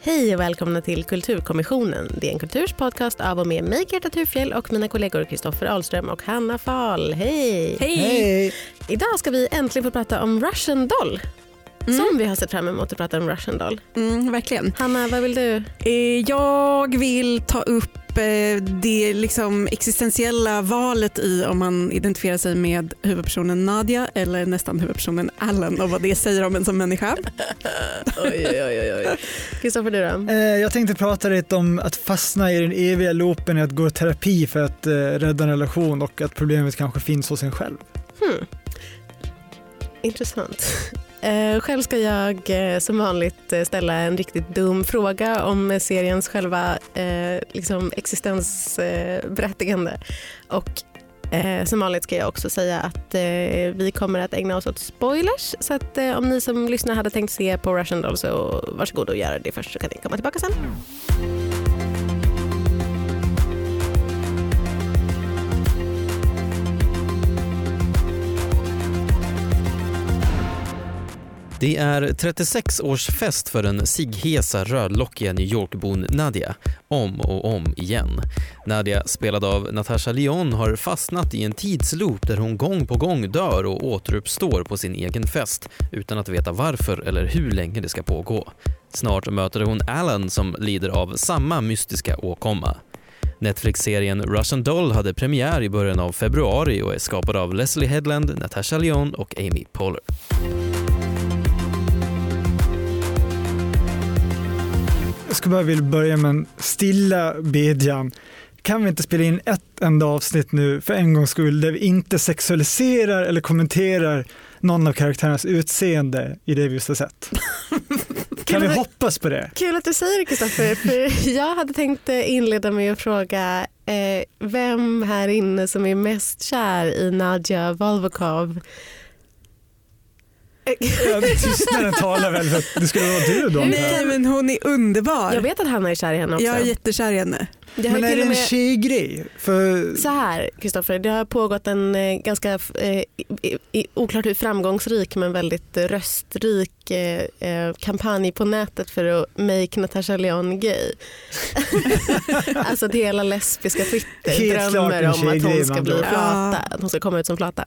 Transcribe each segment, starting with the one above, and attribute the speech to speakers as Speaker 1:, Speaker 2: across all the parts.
Speaker 1: Hej och välkomna till Kulturkommissionen. Det är en kulturs podcast av och med mig, Greta Thurfjell och mina kollegor Kristoffer Ahlström och Hanna Fahl. Hej!
Speaker 2: Hej!
Speaker 1: Idag ska vi äntligen få prata om Russian Doll. Som vi har sett fram emot att prata om Russian Doll.
Speaker 2: Mm, verkligen.
Speaker 1: Hanna, vad vill du?
Speaker 2: Eh, Jag vill ta upp det liksom existentiella valet i om man identifierar sig med huvudpersonen Nadia eller nästan huvudpersonen Alan och vad det säger om en som människa.
Speaker 1: Oj, oj, oj. oj. Kristoffer, du då?
Speaker 3: Eh, Jag tänkte prata lite om att fastna i den eviga loopen i att gå i terapi för att eh, rädda en relation och att problemet kanske finns hos en själv.
Speaker 1: Hmm. Intressant. Eh, själv ska jag eh, som vanligt eh, ställa en riktigt dum fråga om seriens själva eh, liksom existensberättigande. och eh, som vanligt ska jag också säga att eh, vi kommer att ägna oss åt spoilers. Så att, eh, om ni som lyssnar hade tänkt se på Russian Doll så varsågod och göra det först så kan ni komma tillbaka sen.
Speaker 4: Det är 36-årsfest för den sighesa rödlockiga New York-bon Nadia, om och om igen. Nadia, spelad av Natasha Lyon, har fastnat i en tidsloop där hon gång på gång dör och återuppstår på sin egen fest utan att veta varför eller hur länge det ska pågå. Snart möter hon Alan som lider av samma mystiska åkomma. Netflix-serien Russian Doll hade premiär i början av februari och är skapad av Leslie Headland, Natasha Lyon och Amy Poehler.
Speaker 3: Jag skulle bara vilja börja med en stilla bedjan. Kan vi inte spela in ett enda avsnitt nu för en gångs skull där vi inte sexualiserar eller kommenterar någon av karaktärernas utseende i det vi just har sett? Kan vi hoppas på det?
Speaker 1: Kul att du säger det Kristoffer, för jag hade tänkt eh, inleda med att fråga eh, vem här inne som är mest kär i Nadja Volvokov.
Speaker 3: Ja, Tystnaden talar väl för att det skulle vara du då?
Speaker 2: Nej men hon är underbar.
Speaker 1: Jag vet att Hanna är kär i henne också.
Speaker 2: Jag är jättekär i henne.
Speaker 1: Det
Speaker 3: Men är det en
Speaker 1: med-
Speaker 3: tjejgrej? För
Speaker 1: Så här Kristoffer, det har pågått en eh, ganska eh, oklart hur framgångsrik men väldigt eh, röstrik eh, eh, kampanj på nätet för att make Natasha Lyonne gay. alltså att hela lesbiska Twitter
Speaker 3: Helt
Speaker 1: drömmer om att hon ska bli flata, att hon ska komma ut som flata.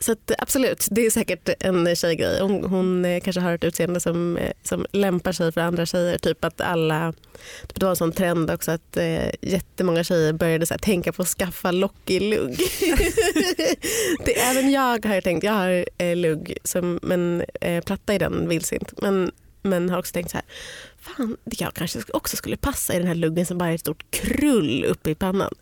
Speaker 1: Så att, absolut, det är säkert en tjejgrej. Hon, hon eh, kanske har ett utseende som, eh, som lämpar sig för andra tjejer. Typ att alla, typ det var en sån trend också att eh, jättemånga tjejer började så här, tänka på att skaffa lockig lugg. det, även jag har tänkt, jag har eh, lugg som, men eh, platta i den vildsint. Men, men har också tänkt så här, fan jag kanske också skulle passa i den här luggen som bara är ett stort krull uppe i pannan.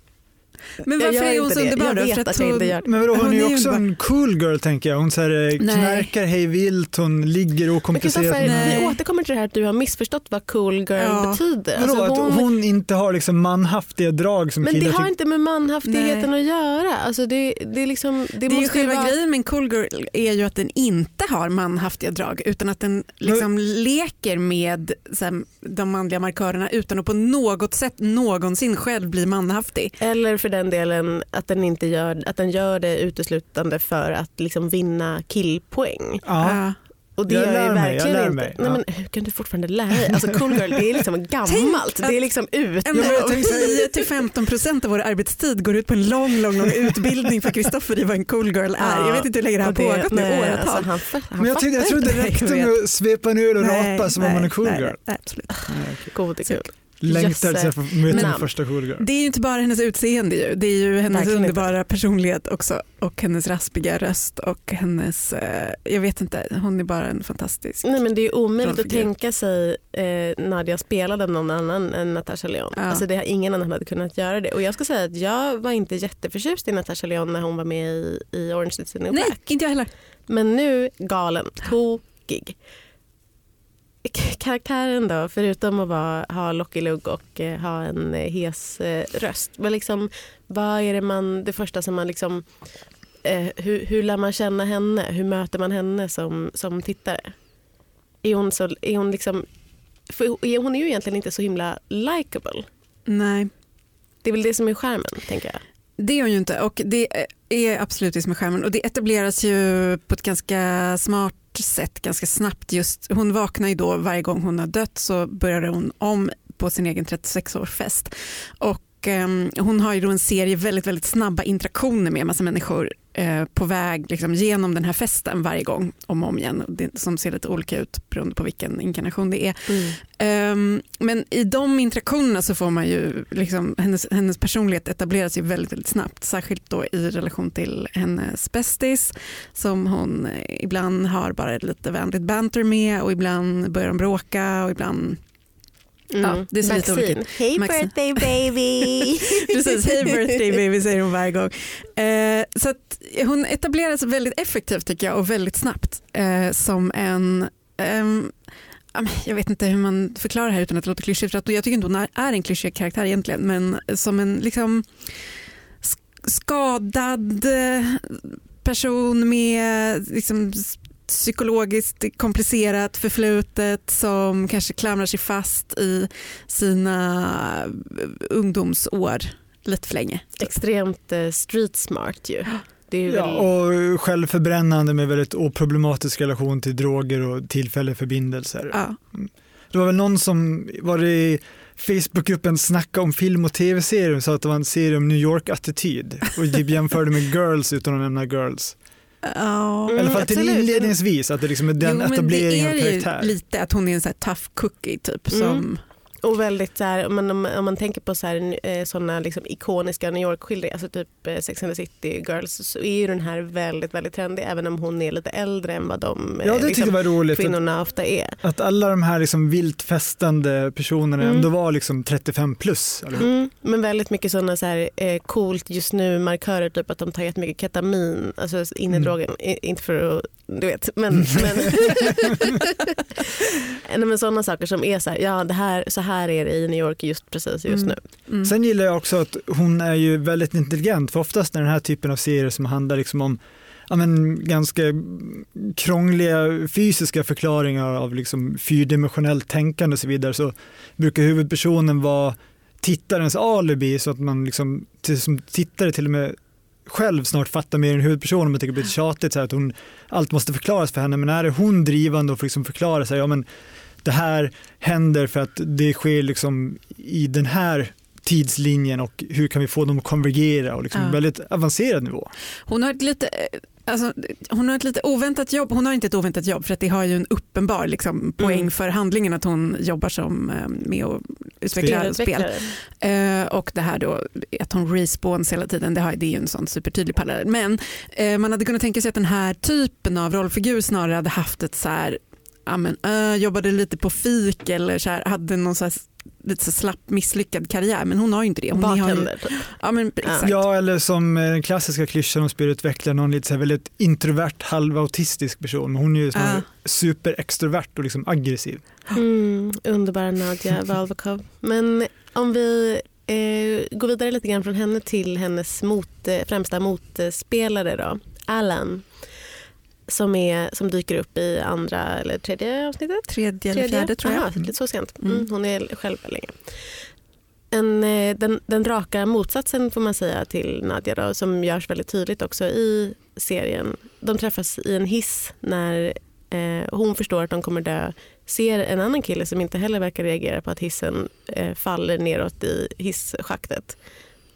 Speaker 2: Men
Speaker 1: Jag
Speaker 2: varför är hon
Speaker 1: inte
Speaker 2: så
Speaker 1: det.
Speaker 2: underbar
Speaker 1: Jag
Speaker 2: då?
Speaker 1: vet
Speaker 2: För
Speaker 1: att jag
Speaker 2: hon-
Speaker 1: inte gör det.
Speaker 3: Men vadå, hon,
Speaker 2: Hon
Speaker 3: är ju också en cool girl tänker jag. Hon så här, eh,
Speaker 2: Nej.
Speaker 3: knarkar hej vilt, hon ligger
Speaker 1: Men
Speaker 3: okomplicerat.
Speaker 2: Nej.
Speaker 1: vi återkommer till det här att du har missförstått vad cool girl
Speaker 2: Ja.
Speaker 1: betyder.
Speaker 3: Vadå,
Speaker 1: Alltså,
Speaker 3: att hon inte har liksom manhaftiga drag som
Speaker 1: men det
Speaker 3: killar
Speaker 1: har
Speaker 3: tycker-
Speaker 1: inte med manhaftigheten att göra. Alltså det, det är liksom, det
Speaker 2: Det är ju
Speaker 1: måste
Speaker 2: själva
Speaker 1: vara...
Speaker 2: grejen med en cool girl är ju att den inte har manhaftiga drag utan att den liksom leker med så här, de manliga markörerna utan att på något sätt någonsin själv bli manhaftig.
Speaker 1: Eller för den delen att den, inte gör, att den gör det uteslutande för att liksom vinna killpoäng.
Speaker 3: Ja.
Speaker 1: Och det
Speaker 3: Jag
Speaker 1: gör
Speaker 3: lär mig, jag
Speaker 1: inte.
Speaker 3: mig,
Speaker 1: Nej,
Speaker 3: ja.
Speaker 1: men hur kan du fortfarande lära dig? Alltså cool girl det är liksom gammalt. Det är liksom ute.
Speaker 2: Ändå
Speaker 3: men jag tänkte säga-
Speaker 2: 10-15% av vår arbetstid går ut på en lång, lång, lång utbildning för Kristoffer i vad en cool girl är. Jag vet inte hur länge det har pågått nu,
Speaker 1: nej,
Speaker 2: åratal.
Speaker 1: Alltså, han, han
Speaker 3: Men jag, tyckte, jag trodde det räckte med att svepa en öl och
Speaker 2: Nej,
Speaker 3: rapa som om man är cool
Speaker 2: nej,
Speaker 3: girl.
Speaker 2: nej, absolut.
Speaker 3: Nej.
Speaker 1: God och kul.
Speaker 3: Längtar jag får möta min första cool girl.
Speaker 2: Det är ju inte bara hennes utseende ju. det är ju hennes
Speaker 1: Verkligen inte.
Speaker 2: underbara personlighet också och hennes raspiga röst och hennes, eh, jag vet inte, hon är bara en fantastisk.
Speaker 1: Nej, men det är omöjligt att tänka sig eh, Nadia spelade någon annan än Natasha Lyonne.
Speaker 2: Ja.
Speaker 1: Alltså, det har ingen annan hade kunnat göra det. Och jag ska säga att jag var inte jätteförtjust i Natasha Lyonne när hon var med i, i Orange is the new
Speaker 2: Nej,
Speaker 1: black.
Speaker 2: inte jag heller.
Speaker 1: Men nu galen, tokig. Karaktären då, förutom att vara, ha lockig lugg och eh, ha en eh, hes eh, röst. Men liksom, vad är det man, det första som man liksom, eh, hur, hur lär man känna henne? Hur möter man henne som, som tittare? Är hon, så, är hon liksom, för hon är ju egentligen inte så himla likable.
Speaker 2: Nej.
Speaker 1: Det är väl det som är skärmen, tänker jag.
Speaker 2: Det är hon ju inte och det är absolut det som är skärmen och det etableras ju på ett ganska smart sätt ganska snabbt. Just, hon vaknar ju då varje gång hon har dött så börjar hon om på sin egen 36-årsfest. Och ehm, hon har ju då en serie väldigt, väldigt snabba interaktioner med en massa människor Eh, på väg liksom, genom den här festen varje gång om och om igen. Som ser lite olika ut beroende på vilken inkarnation det är.
Speaker 1: Mm.
Speaker 2: Um, men i de interaktionerna så får man ju, liksom, hennes, hennes personlighet etableras ju väldigt, väldigt snabbt. Särskilt då i relation till hennes bästis som hon ibland har bara lite vänligt banter med och ibland börjar de bråka och ibland Ja, det ser lite olika
Speaker 1: Maxine. Hey
Speaker 2: Maxine.
Speaker 1: birthday baby.
Speaker 2: Precis, hey birthday baby säger hon varje gång. Eh, så hon etableras väldigt effektivt tycker jag och väldigt snabbt eh, som en ehm, jag vet inte hur man förklarar det här utan att det låter klyschigt. För att jag tycker inte hon är- är en klyschig karaktär egentligen men som en liksom sk- skadad eh, person med liksom, psykologiskt komplicerat förflutet som kanske klamrar sig fast i sina eh, ungdomsår lite för länge.
Speaker 1: Extremt eh, street smart ju. Det är ju
Speaker 3: Ja, och självförbrännande med väldigt oproblematisk relation till droger och tillfälliga förbindelser.
Speaker 2: Ja.
Speaker 3: Det var väl någon som var det i Facebookgruppen Snacka om film och tv-serier sa att det var en serie om New York-attityd och jämförde med Girls utan att nämna Girls.
Speaker 2: Ja.
Speaker 3: I alla fall till
Speaker 1: absolut.
Speaker 3: inledningsvis, att det liksom är den
Speaker 2: Jo, men
Speaker 3: etableringen av
Speaker 2: det är
Speaker 3: karaktär.
Speaker 2: ju lite att hon är en så här tough cookie typ.
Speaker 1: Mm.
Speaker 2: Som,
Speaker 1: Och väldigt så här, men om, om man tänker på så här, eh, liksom ikoniska New York-skildringar, alltså typ eh, Sex and the City Girls, så är ju den här väldigt, väldigt trendig även om hon är lite äldre än vad de eh,
Speaker 3: Ja, det jag
Speaker 1: liksom,
Speaker 3: var roligt. Att,
Speaker 1: kvinnorna ofta är.
Speaker 3: att alla de här liksom vilt festande personerna
Speaker 1: Mm.
Speaker 3: ändå var liksom 35 plus.
Speaker 1: Mm, men väldigt mycket sådana så här, eh, coolt just nu markörer, typ att de tar jättemycket ketamin, alltså i
Speaker 3: Mm.
Speaker 1: inte för att, du vet, men, men, Nej, men sådana saker som är så här, ja det här, så här är det i New York just precis just
Speaker 2: Mm.
Speaker 1: nu.
Speaker 2: mm.
Speaker 3: Sen gillar jag också att hon är ju väldigt intelligent, för oftast när den här typen av serier som handlar liksom om ja, men, ganska krångliga fysiska förklaringar av liksom fyrdimensionellt tänkande och så vidare så brukar huvudpersonen vara tittarens alibi så att man liksom, till, som tittare till och med själv snart fattar mer än huvudpersonen tycker det blir tjatigt så här, att hon, allt måste förklaras för henne men är det hon drivande och får liksom förklara sig, ja men det här händer för att det sker liksom i den här tidslinjen och hur kan vi få dem att konvergera och liksom
Speaker 2: Ja.
Speaker 3: väldigt avancerad nivå.
Speaker 2: Hon har ett lite Alltså, hon har ett lite oväntat jobb. Hon har inte ett oväntat jobb för att det har ju en uppenbar liksom, poäng
Speaker 1: Mm.
Speaker 2: för handlingen att hon jobbar som eh, med att utveckla spel. Eh, och det här då att hon respawns hela tiden, det, har, det är ju en sån supertydlig parallell. Men eh, man hade kunnat tänka sig att den här typen av rollfigur snarare hade haft ett så här, ja men, eh, jobbade lite på fik eller så här, hade någon så här, lite så slapp misslyckad karriär. Men hon har ju inte det. Hon har ju,
Speaker 1: Bartender. typ.
Speaker 2: ja, men, exakt.
Speaker 3: Ja, eller som eh, den klassiska klyschan om spelutvecklare, någon lite så här väldigt introvert, halvautistisk person. Men hon är ju
Speaker 2: Ja.
Speaker 3: superextrovert och liksom aggressiv.
Speaker 1: Mm, underbara Nadja Valvakov. Men om vi eh, går vidare lite grann från henne till hennes mot, eh, främsta motspelare då, Alan. Som, är, som dyker upp i andra eller tredje avsnittet.
Speaker 2: Tredje eller fjärde tror jag.
Speaker 1: Aha, lite så sent. Mm,
Speaker 2: Mm.
Speaker 1: hon är själv länge. En, eh, den, den raka motsatsen får man säga till Nadja då, som görs väldigt tydligt också i serien. De träffas i en hiss när eh, hon förstår att de kommer dö. Ser en annan kille som inte heller verkar reagera på att hissen eh, faller neråt i hisschaktet.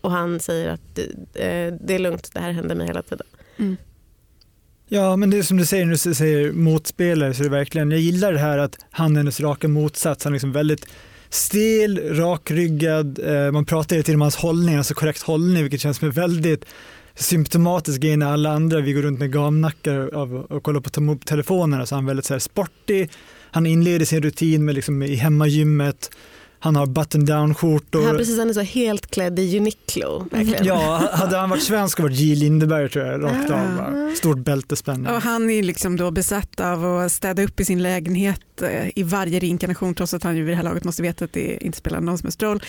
Speaker 1: Och han säger att eh, det är lugnt, det här händer mig hela tiden.
Speaker 2: Mm.
Speaker 3: Ja, men det är som du säger, när du säger motspelare så är det verkligen, jag gillar det här att han är hennes raka motsats, han är liksom väldigt stel, rakryggad, eh, man pratar ju till om hans hållning, alltså korrekt hållning, vilket känns som en väldigt symptomatisk grej när alla andra, vi går runt med gamnackar och kollar på telefonerna, så han är väldigt så här sportig, han inleder sin rutin med liksom i hemmagymmet, han har button down skjortor.
Speaker 1: Han, precis, han är så helt klädd i Uniqlo. Verkligen.
Speaker 3: Ja, hade han varit svensk och varit J. Lindeberg tror jag, rakt av. Bara. Stort bältespänne.
Speaker 2: Och han är liksom då besatt av att städa upp i sin lägenhet eh, i varje reinkarnation trots att han ju vid det här laget måste veta att det inte spelar någon som helst roll.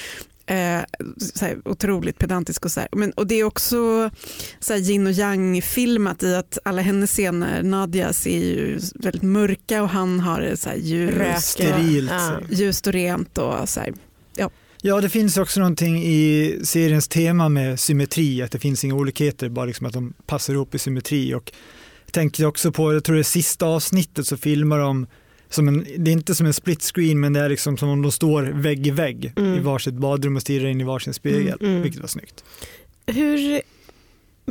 Speaker 2: Eh, så här, otroligt pedantisk och så. Men, och det är också så yin och yang filmat i att alla hennes scener, Nadias är ju väldigt mörka och han har det så här.
Speaker 3: Sterilt.
Speaker 1: Ja.
Speaker 2: ljust och rent och så här.
Speaker 3: Ja, det finns också någonting i seriens tema med symmetri, att det finns inga olikheter, bara liksom att de passar ihop i symmetri. Och tänkte jag också på, jag tror det sista avsnittet så filmar de som en, det är inte som en split screen men det är liksom som om de står vägg i vägg
Speaker 1: Mm.
Speaker 3: i varsitt badrum och stirrar in i varsin spegel,
Speaker 1: Mm, mm.
Speaker 3: vilket var snyggt.
Speaker 1: Hur,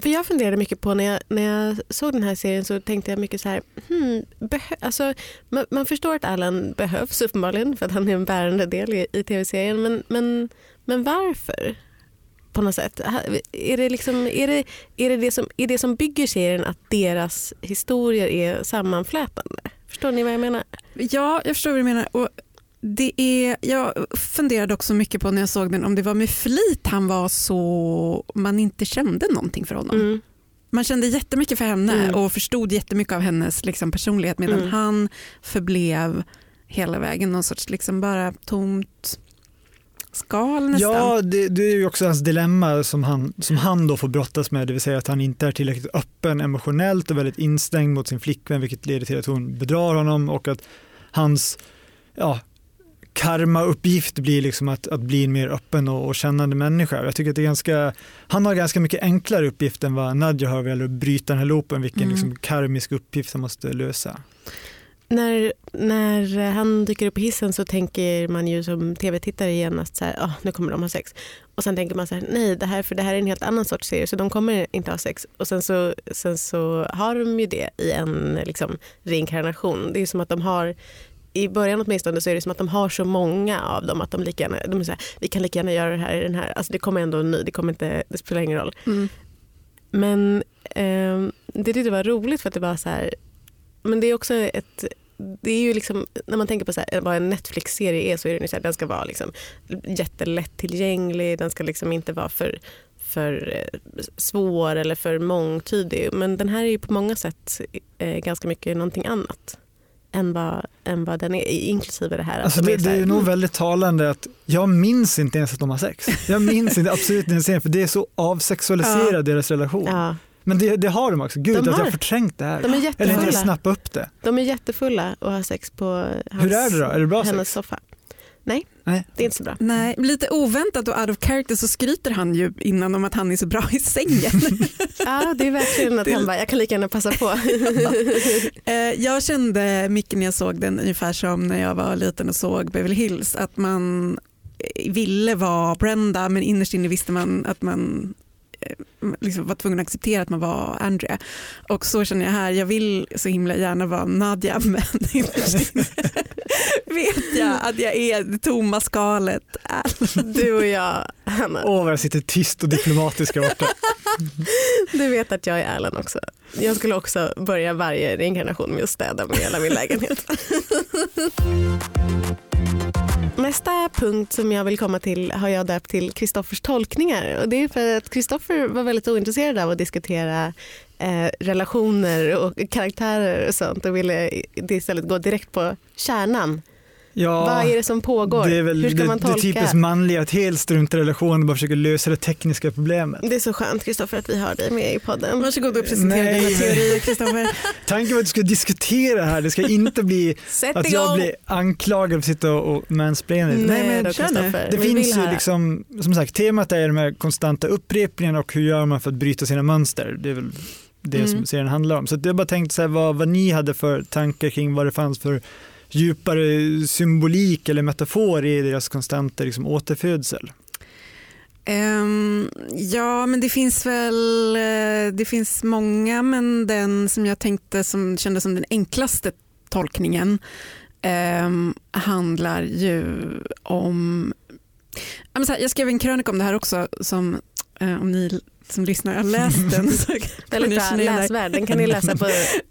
Speaker 1: för jag funderade mycket på när jag, när jag såg den här serien så tänkte jag mycket så här, hmm, behö, alltså, man, man förstår att Alan behövs uppenbarligen för att han är en bärande del i, i tv-serien men, men, men varför? På något sätt. Är det, liksom, är, det, är, det det som, är det som bygger serien att deras historier är sammanflätande? Förstår ni vad jag menar?
Speaker 2: Ja, jag förstår vad du menar. Och det är, jag funderade också mycket på när jag såg den om det var med flit han var så man inte kände någonting för honom.
Speaker 1: Mm.
Speaker 2: Man kände jättemycket för henne
Speaker 1: Mm.
Speaker 2: och förstod jättemycket av hennes liksom, personlighet medan
Speaker 1: Mm.
Speaker 2: han förblev hela vägen någon sorts liksom bara tomt skal nästan.
Speaker 3: Ja, det, det är ju också hans dilemma som han, som han då får brottas med, det vill säga att han inte är tillräckligt öppen emotionellt och väldigt instängd mot sin flickvän vilket leder till att hon bedrar honom och att hans ja, karma-uppgift blir liksom att, att bli en mer öppen och, och kännande människa. Jag tycker att det är ganska, han har ganska mycket enklare uppgift än vad Nadja har vad gäller att bryta den här loopen, vilken
Speaker 2: Mm.
Speaker 3: liksom karmisk uppgift han måste lösa.
Speaker 1: När, när han dyker upp i hissen så tänker man ju som tv-tittare genast så här, "Ah, nu kommer de ha sex. Och sen tänker man så här, nej det här, för det här är en helt annan sorts serie så de kommer inte ha sex. Och sen så, sen så har de ju det i en liksom, reinkarnation. Det är som att de har i början åtminstone så är det som att de har så många av dem att de lika gärna, de är så här, vi kan lika gärna göra det här i den här, alltså det kommer ändå en ny, det, kommer inte, det spelar ingen roll.
Speaker 2: Mm.
Speaker 1: Men ehm, det tyckte jag var roligt för att det var så här, men det är också ett det är ju liksom, när man tänker på så här, vad en Netflix-serie är så är ju så här, den ska vara liksom jättelättillgänglig, den ska liksom inte vara för, för eh, svår eller för mångtydig. Men den här är ju på många sätt eh, ganska mycket någonting annat än vad, än vad den är, inklusive det här.
Speaker 3: Alltså
Speaker 1: de
Speaker 3: det,
Speaker 1: är
Speaker 3: det är nog väldigt talande att jag minns inte ens att de har sex. Jag minns inte absolut scenen för det är så avsexualiserad deras relation.
Speaker 1: ja,
Speaker 3: Men det, det har de också. Gud
Speaker 1: De
Speaker 3: att jag
Speaker 1: har.
Speaker 3: har förträngt det här.
Speaker 1: de är
Speaker 3: Eller inte
Speaker 1: jättefulla.
Speaker 3: snappa upp det.
Speaker 1: De är jättefulla och har sex på hans,
Speaker 3: Hur är det då? Är det bra
Speaker 1: hennes
Speaker 3: sex?
Speaker 1: soffa. Nej,
Speaker 3: Nej.
Speaker 1: det är inte så bra.
Speaker 2: Nej, lite oväntat och out of character så skryter han ju innan om att han är så bra i sängen.
Speaker 1: Ja, det är verkligen att han bara, jag kan lika gärna passa på.
Speaker 2: Eh, jag kände mycket när jag såg den ungefär som när jag var liten och såg Beverly Hills att man ville vara Brenda men innerst inne visste man att man liksom var tvungen att acceptera att man var Andrea. Och så känner jag här, jag vill så himla gärna vara Nadja men vet jag att jag är det tomma skalet.
Speaker 1: Du och jag, Hanna.
Speaker 3: Åh vad jag sitter tyst och diplomatisk här borta.
Speaker 1: Du vet att jag är Erland också. Jag skulle också börja varje reinkarnation med att städa med hela min lägenhet. Nästa punkt som jag vill komma till har jag döpt till Kristoffers tolkningar. Och det är för att Kristoffer var väldigt ointresserad av att diskutera eh, relationer och karaktärer och sånt och ville istället gå direkt på kärnan.
Speaker 3: Ja,
Speaker 1: Vad är det som pågår?
Speaker 3: det är väl
Speaker 1: Hur ska
Speaker 3: det,
Speaker 1: man
Speaker 3: det
Speaker 1: tolka?
Speaker 3: typiskt manliga att helt strunta i relationen och bara försöka lösa det tekniska problemet.
Speaker 1: Det är så skönt Kristoffer att vi har dig med i podden.
Speaker 2: Varsågod och presentera
Speaker 3: Nej.
Speaker 2: dina teorier Kristoffer.
Speaker 3: Tanken var att du ska diskutera här, det ska inte bli
Speaker 1: Sätt
Speaker 3: att jag
Speaker 1: igång!
Speaker 3: blir anklagad för att sitta och, mansplaina.
Speaker 1: Nej,
Speaker 3: Nej, men. Det
Speaker 1: Vi
Speaker 3: finns ju liksom, som sagt, temat är de här konstanta upprepningarna och hur gör man för att bryta sina mönster. Det är väl det
Speaker 2: Mm.
Speaker 3: som serien handlar om. Så jag bara tänkte så här, vad, vad ni hade för tankar kring vad det fanns för djupare symbolik eller metafor i deras konstanta liksom, återfödsel.
Speaker 2: Um, ja, men det finns väl eh, det finns många, men den som jag tänkte som kändes som den enklaste tolkningen um, handlar ju om... Jag skrev en krönika om det här också, som eh, om ni som lyssnar har läst den. Så
Speaker 1: Väldigt bra läsvärd. Den kan ni läsa på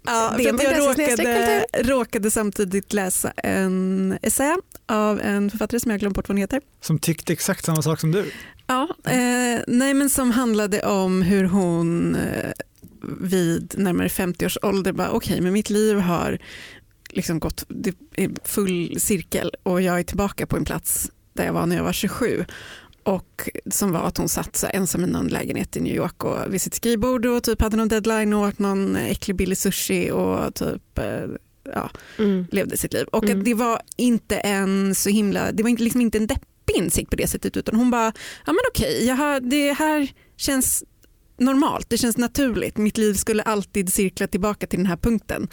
Speaker 2: Ja,
Speaker 1: Det
Speaker 2: för jag råkade, råkade samtidigt läsa en essä av en författare som jag glömt bort vad hon heter.
Speaker 3: Som tyckte exakt samma sak som du.
Speaker 2: Ja, eh, nej men som handlade om hur hon eh, vid närmare 50 års ålder bara okej men mitt liv har liksom gått det är full cirkel och jag är tillbaka på en plats där jag var när jag var 27 och som var att hon satt så ensam i någon lägenhet i New York och vid sitt skrivbord och typ hade någon deadline och åt någon äcklig billig sushi och typ eh, ja,
Speaker 1: Mm.
Speaker 2: levde sitt liv. Och
Speaker 1: Mm.
Speaker 2: det var inte en så himla, det var inte, liksom inte en deppig insikt på det sättet utan hon bara, ja men okej, jag har, det här känns normalt, det känns naturligt. Mitt liv skulle alltid cirkla tillbaka till den här punkten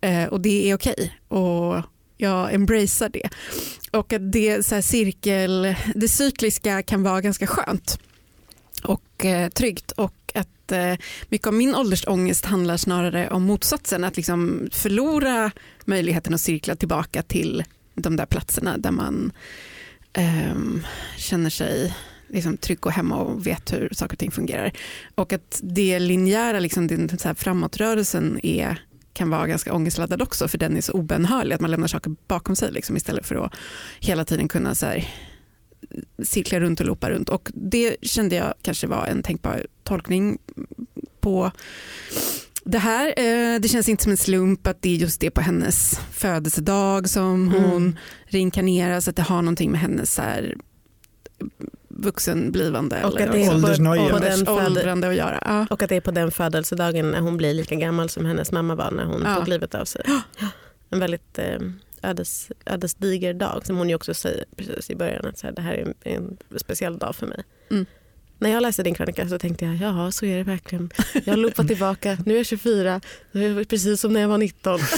Speaker 2: eh, och det är okej. Och jag embracear det. Och att det, så här, cirkel, det cykliska kan vara ganska skönt och eh, tryggt och att eh, mycket av min åldersångest handlar snarare om motsatsen, att liksom förlora möjligheten att cirkla tillbaka till de där platserna där man eh, känner sig liksom trygg och hemma och vet hur saker och ting fungerar. Och att det linjära, liksom, den så här framåtrörelsen är kan vara ganska ångestladdad också för den är så obönhörlig att man lämnar saker bakom sig liksom, istället för att hela tiden kunna så här, cirkla runt och loopa runt. Och det kände jag kanske var en tänkbar tolkning på det här. Eh, det känns inte som en slump att det är just det på hennes födelsedag som hon mm. reinkarneras, att det har någonting med hennes så här, vuxenblivande
Speaker 1: och att det är
Speaker 3: åldersnoja.
Speaker 1: På, den
Speaker 2: åldrande att göra. Ja.
Speaker 1: Och att det är på den födelsedagen när hon blir lika gammal som hennes mamma var när hon ja. tog livet av sig. En väldigt eh, ödes, ödesdiger dag som hon ju också säger precis i början att så här, det här är en, en speciell dag för mig. Mm. När jag läste din krönika så tänkte jag, ja så är det verkligen. Jag har loopat tillbaka, nu är jag 24, det är precis som när jag var 19.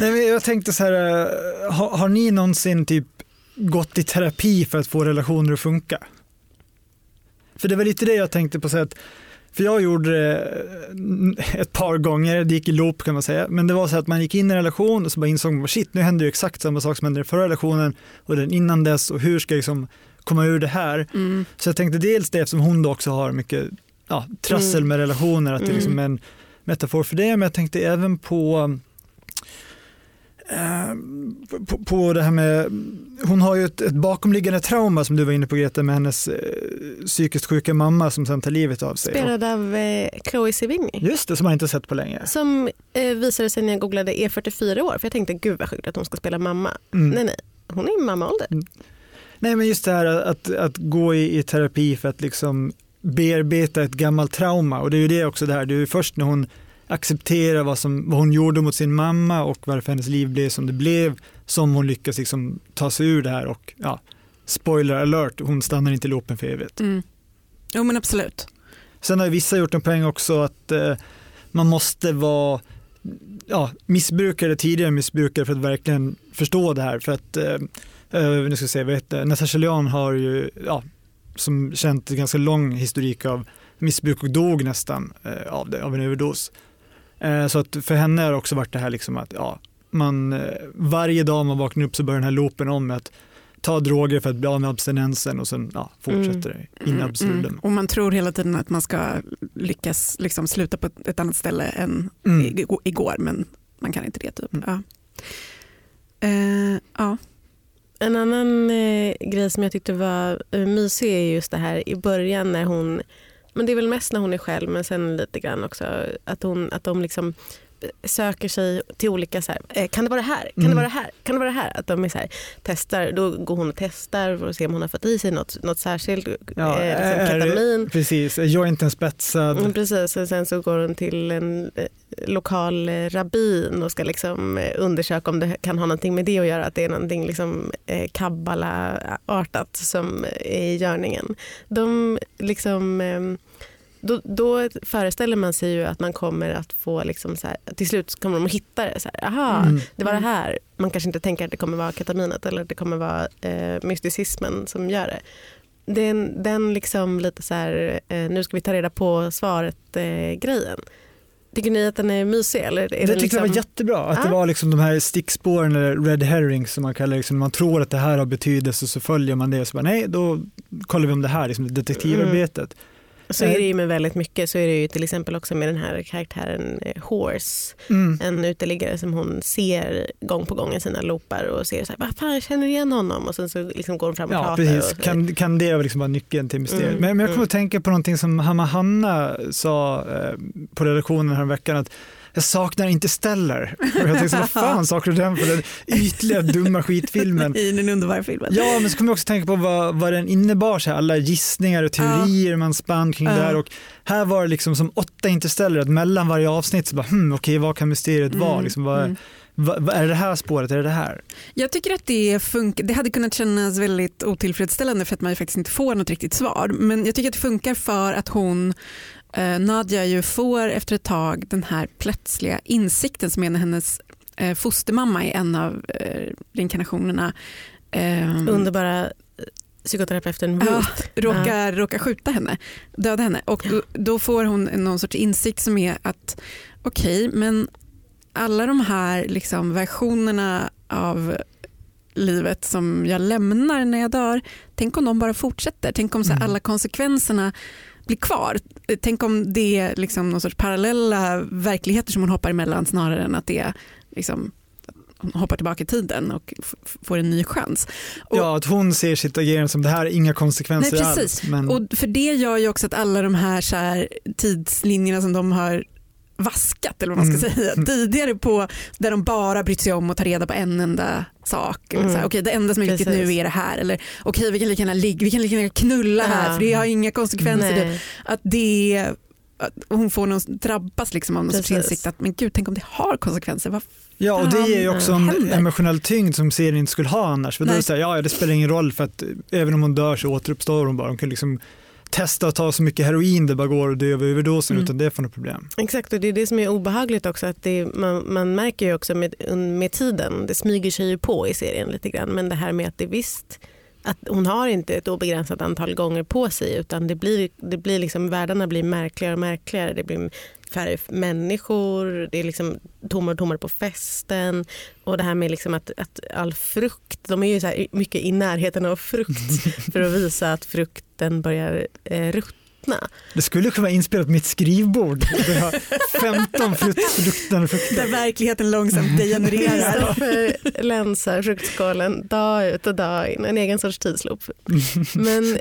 Speaker 3: Nej, men jag tänkte så här, eh, har, har ni någonsin typ gått i terapi för att få relationer att funka? För det var lite det jag tänkte på, så att, för jag gjorde det eh, ett par gånger, det gick i loop kan man säga, men det var så att man gick in i en relation och så bara insåg man, shit nu händer ju exakt samma sak som hände i förra relationen och den innan dess och hur ska jag liksom komma ur det här? Mm. Så jag tänkte dels det eftersom hon då också har mycket ja, trassel mm. med relationer, att det liksom mm. är en metafor för det, men jag tänkte även på på, på, det här med, hon har ju ett, ett, bakomliggande trauma som du var inne på Greta med hennes eh, psykiskt sjuka mamma som sen tar livet av sig.
Speaker 1: Spelad av eh, Chloe Sevigny.
Speaker 3: Just det, som man inte sett på länge.
Speaker 1: Som eh, visade sig när jag googlade är 44 år för jag tänkte gud vad sjukt att hon ska spela mamma. Mm. Nej nej, hon är i mammaålder. Mm.
Speaker 3: Nej men just det här att, att gå i, i terapi för att liksom bearbeta ett gammalt trauma och det är ju det också det här, det är ju först när hon acceptera vad, som, vad hon gjorde mot sin mamma och varför hennes liv blev som det blev som hon lyckas liksom ta sig ur det här och ja, spoiler alert, hon stannar inte i loopen för evigt. Mm.
Speaker 2: Jo men absolut.
Speaker 3: Sen har vissa gjort en poäng också att eh, man måste vara ja, missbrukare, tidigare missbrukare för att verkligen förstå det här. För att, eh, eh nu ska jag säga, vet, Natasha Leon har ju, ja, som känt ganska lång historik av missbruk och dog nästan eh, av, det, av en överdos. Eh, så att för henne har det också varit det här liksom att ja, man, eh, varje dag man vaknar upp så börjar den här loopen om med att ta droger för att bli av med abstinensen och sen ja, fortsätter mm. det in mm, absurdum. Mm.
Speaker 2: Och man tror hela tiden att man ska lyckas liksom sluta på ett annat ställe än mm. igår men man kan inte det. Typ. Mm. Ja. Uh, ja.
Speaker 1: En annan eh, grej som jag tyckte var eh, mysig är just det här i början när hon men det är väl mest när hon är själv men sen lite grann också att, hon, att de liksom söker sig till olika, så här, eh, kan det vara det här? Kan mm. det vara det här? Kan det vara det här? Att de är så här, testar, då går hon och testar för att se om hon har fått i sig något, något särskilt, ja, eh, liksom ketamin.
Speaker 3: Precis, jointen spetsad.
Speaker 1: Mm, precis, och sen så går hon till en eh, lokal rabbin och ska liksom undersöka om det kan ha någonting med det att göra, att det är någonting liksom, eh, kabbala-artat som är i görningen. De liksom eh, då, då, föreställer man sig ju att man kommer att få, liksom så här, till slut kommer de att hitta det. Så här, aha, mm. det var det här. Man kanske inte tänker att det kommer vara ketaminet eller att det kommer vara eh, mysticismen som gör det. Den, den liksom lite så här, eh, nu ska vi ta reda på svaret-grejen. Eh, Tycker ni att den är mysig? Eller är
Speaker 3: det tyckte
Speaker 1: liksom...
Speaker 3: jag var jättebra. Att ah. det var liksom de här stickspåren, eller red herrings som man kallar det. Liksom, man tror att det här har betydelse så följer man det och så bara nej, då kollar vi om det här, liksom, detektivarbetet. Mm.
Speaker 1: Så är det ju med väldigt mycket. Så är det ju till exempel också med den här karaktären eh, Horse. Mm. En uteliggare som hon ser gång på gång i sina loopar och ser så här, vad fan jag känner igen honom och sen så liksom går hon fram och
Speaker 3: ja,
Speaker 1: pratar.
Speaker 3: Precis.
Speaker 1: Och,
Speaker 3: kan, kan det liksom vara nyckeln till mysteriet? Mm. Men, men, jag kommer mm. att tänka på någonting som Hanna Hanna sa eh, på redaktionen här veckan att jag saknar Interstellar. Och jag tänkte, vad fan saknar du den för den ytliga dumma skitfilmen?
Speaker 2: I den underbara filmen.
Speaker 3: Ja, men så kommer jag också tänka på vad, vad den innebar, så här, alla gissningar och teorier man spann kring det
Speaker 2: Ja.
Speaker 3: där. Och här var det liksom som åtta Interstellar, att mellan varje avsnitt så bara, hmm, okej, vad kan mysteriet vara?
Speaker 2: Mm,
Speaker 3: Liksom, vad,
Speaker 2: mm.
Speaker 3: vad, är det det här spåret, är det det här?
Speaker 2: Jag tycker att det funkar. Det hade kunnat kännas väldigt otillfredsställande för att man faktiskt inte får något riktigt svar. Men jag tycker att det funkar för att hon, eh, Nadja, ju får efter ett tag den här plötsliga insikten som är när hennes eh, fostermamma i en av eh, reinkarnationerna eh,
Speaker 1: Underbara psykoterapeuten Ruth.
Speaker 2: Ja, råkar, råkar skjuta henne, döda henne. Och då, då får hon någon sorts insikt som är att okej, men alla de här liksom versionerna av livet som jag lämnar när jag dör, tänk om de bara fortsätter. Tänk om så
Speaker 3: Mm.
Speaker 2: alla konsekvenserna blir kvar. Tänk om det är liksom någon sorts parallella verkligheter som hon hoppar emellan snarare än att det är liksom, hon hoppar tillbaka i tiden och får en ny chans. Och-
Speaker 3: Ja, att hon ser sitt agerande som det här är inga konsekvenser
Speaker 2: Nej, precis.
Speaker 3: alls. Men,
Speaker 2: Och för det gör ju också att alla de här, så här tidslinjerna som de har vaskat eller vad man ska
Speaker 3: Mm.
Speaker 2: säga tidigare på där de bara brytt sig om att ta reda på en enda sak. Här,
Speaker 1: Mm.
Speaker 2: okej, det enda som är viktigt nu är det här. Eller okej, vi kan lika gärna ligga, vi kan lika gärna knulla här
Speaker 1: Ja.
Speaker 2: för det har inga konsekvenser.
Speaker 1: Nej.
Speaker 2: Att det att hon får någon, drabbas liksom av någon sorts
Speaker 1: Precis.
Speaker 2: insikt att men gud, tänk om det har konsekvenser. Vad
Speaker 3: ja, och det ger ju också en
Speaker 2: händer?
Speaker 3: emotionell tyngd som serien inte skulle ha annars. För då är det, här, ja, det spelar ingen roll för att även om hon dör så återuppstår hon bara. Hon kan liksom testa att ta så mycket heroin det bara går och dö av överdosen
Speaker 2: Mm.
Speaker 3: utan det får något problem.
Speaker 1: Exakt, och det är det som är obehagligt också. Att det, man, man märker ju också med, med tiden, det smyger sig ju på i serien lite grann, men det här med att det visst att hon har inte ett obegränsat antal gånger på sig utan det blir, det blir liksom, världarna blir märkligare och märkligare. Det blir färre människor, det är liksom tommare och tommare på festen. Och det här med liksom att, att all frukt, de är ju så här mycket i närheten av frukt för att visa att frukten börjar eh, ruttna.
Speaker 3: Det skulle kunna vara inspelat på mitt skrivbord. Det har 15 frukt- luktande frukter.
Speaker 2: där verkligheten långsamt degenererar.
Speaker 1: Kristoffer länsar fruktskålen dag ut och dag in, en egen sorts tidsloop. Men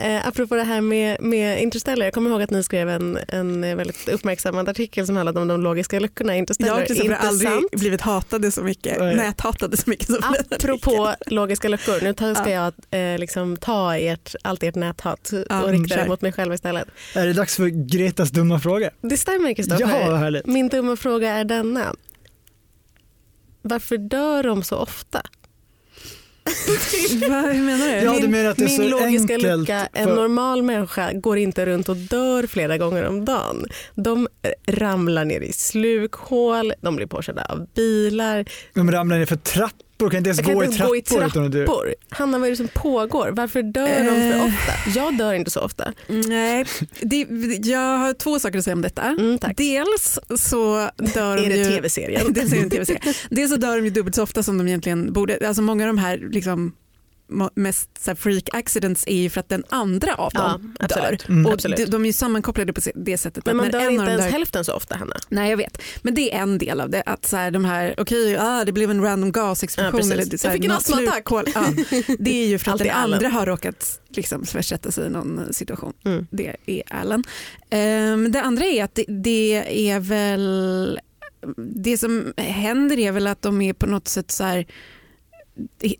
Speaker 1: eh, apropå det här med, med Interstellar, jag kommer ihåg att ni skrev en, en väldigt uppmärksammad artikel som handlade om de logiska luckorna i Interstellar.
Speaker 2: Jag och Kristoffer har aldrig blivit hatade så mycket,
Speaker 3: Nej.
Speaker 2: näthatade så mycket som
Speaker 1: Apropå logiska luckor, nu tar- ska
Speaker 2: Ja.
Speaker 1: jag eh, liksom ta ert, allt ert näthat och rikta det mot mig själv istället.
Speaker 3: Är det dags för Gretas dumma fråga?
Speaker 1: Det stämmer Kristoffer.
Speaker 3: Ja, vad härligt.
Speaker 1: Min dumma fråga är denna. Varför dör de så ofta?
Speaker 2: Va, hur menar du?
Speaker 3: Ja, du menar att det är
Speaker 1: Min
Speaker 3: så
Speaker 1: logiska
Speaker 3: enkelt
Speaker 1: lucka, en
Speaker 3: för-
Speaker 1: normal människa går inte runt och dör flera gånger om dagen. De eh, ramlar ner i slukhål, de blir påkörda av bilar.
Speaker 3: De ramlar ner för trappor, kan inte ens
Speaker 1: Jag kan
Speaker 3: gå,
Speaker 1: inte
Speaker 3: i trappor
Speaker 1: gå i
Speaker 3: utan att dö.
Speaker 1: trappor. Hanna, vad är det som pågår? Varför dör de för
Speaker 2: Eh.
Speaker 1: ofta? Jag dör inte så ofta.
Speaker 2: Nej, det, jag har två saker att säga om detta.
Speaker 1: Mm, tack.
Speaker 2: Dels så dör de
Speaker 1: Är det
Speaker 2: ju...
Speaker 1: tv-serien?
Speaker 2: Dels är det en tv-serie. Dels så dör de ju dubbelt så ofta som de egentligen borde. Alltså många av de här liksom, mest så freak accidents är ju för att den andra av
Speaker 1: Ja,
Speaker 2: dem dör.
Speaker 1: absolut.
Speaker 3: Mm.
Speaker 2: Och de, de är ju sammankopplade på det sättet.
Speaker 1: Men man dör
Speaker 2: en
Speaker 1: inte ens
Speaker 2: dör-
Speaker 1: hälften så ofta, Hanna.
Speaker 2: Nej jag vet, men det är en del av det. Att så här, de här, okej ah, det blev en random
Speaker 1: Ja,
Speaker 2: gasexplosion.
Speaker 1: precis.
Speaker 2: eller så
Speaker 1: Jag
Speaker 2: här,
Speaker 1: fick en astmaattack.
Speaker 2: Ja, det är ju för att den andra har råkat liksom, försätta sig i någon situation.
Speaker 1: Mm.
Speaker 2: Det är Allen. Ehm, det andra är att det, det är väl det som händer är väl att de är på något sätt så här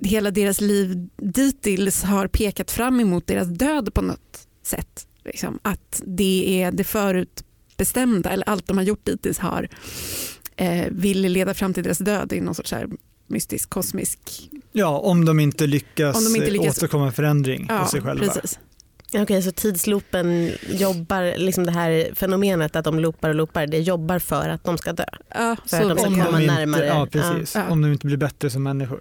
Speaker 2: hela deras liv dittills har pekat fram emot deras död på något sätt. Liksom. Att det är det förutbestämda eller allt de har gjort dittills har eh, vill leda fram till deras död i någon sorts här mystisk kosmisk...
Speaker 3: Ja, om de inte lyckas,
Speaker 2: Om de inte lyckas-
Speaker 3: åstadkomma en förändring
Speaker 2: Ja,
Speaker 3: hos sig själva.
Speaker 2: precis.
Speaker 1: Okej, så tidsloopen jobbar, liksom det här fenomenet att de loopar och loopar, det jobbar för att de ska dö.
Speaker 2: Ja,
Speaker 1: För att de ska
Speaker 3: Om
Speaker 1: komma
Speaker 3: de inte,
Speaker 1: närmare.
Speaker 3: Ja, precis.
Speaker 2: Ja.
Speaker 3: Om de inte blir bättre som människor.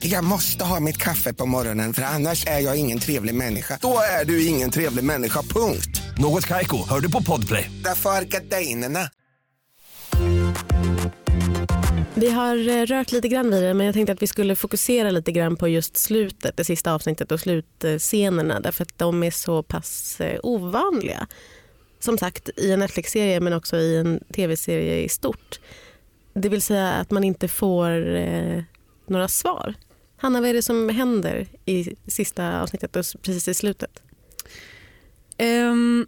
Speaker 5: Jag måste ha mitt kaffe på morgonen för annars är jag ingen trevlig människa. Då är du ingen trevlig människa, punkt.
Speaker 6: Något Kaiko, hör du på Podplay.
Speaker 5: Därför arkadeinerna.
Speaker 1: Vi har eh, rört lite grann vid det men jag tänkte att vi skulle fokusera lite grann på just slutet, det sista avsnittet och slutscenerna därför att de är så pass eh, ovanliga. Som sagt i en Netflix-serie men också i en tv-serie i stort. Det vill säga att man inte får eh, några svar. Hanna, vad är det som händer i sista avsnittet och precis i slutet?
Speaker 2: Ehm,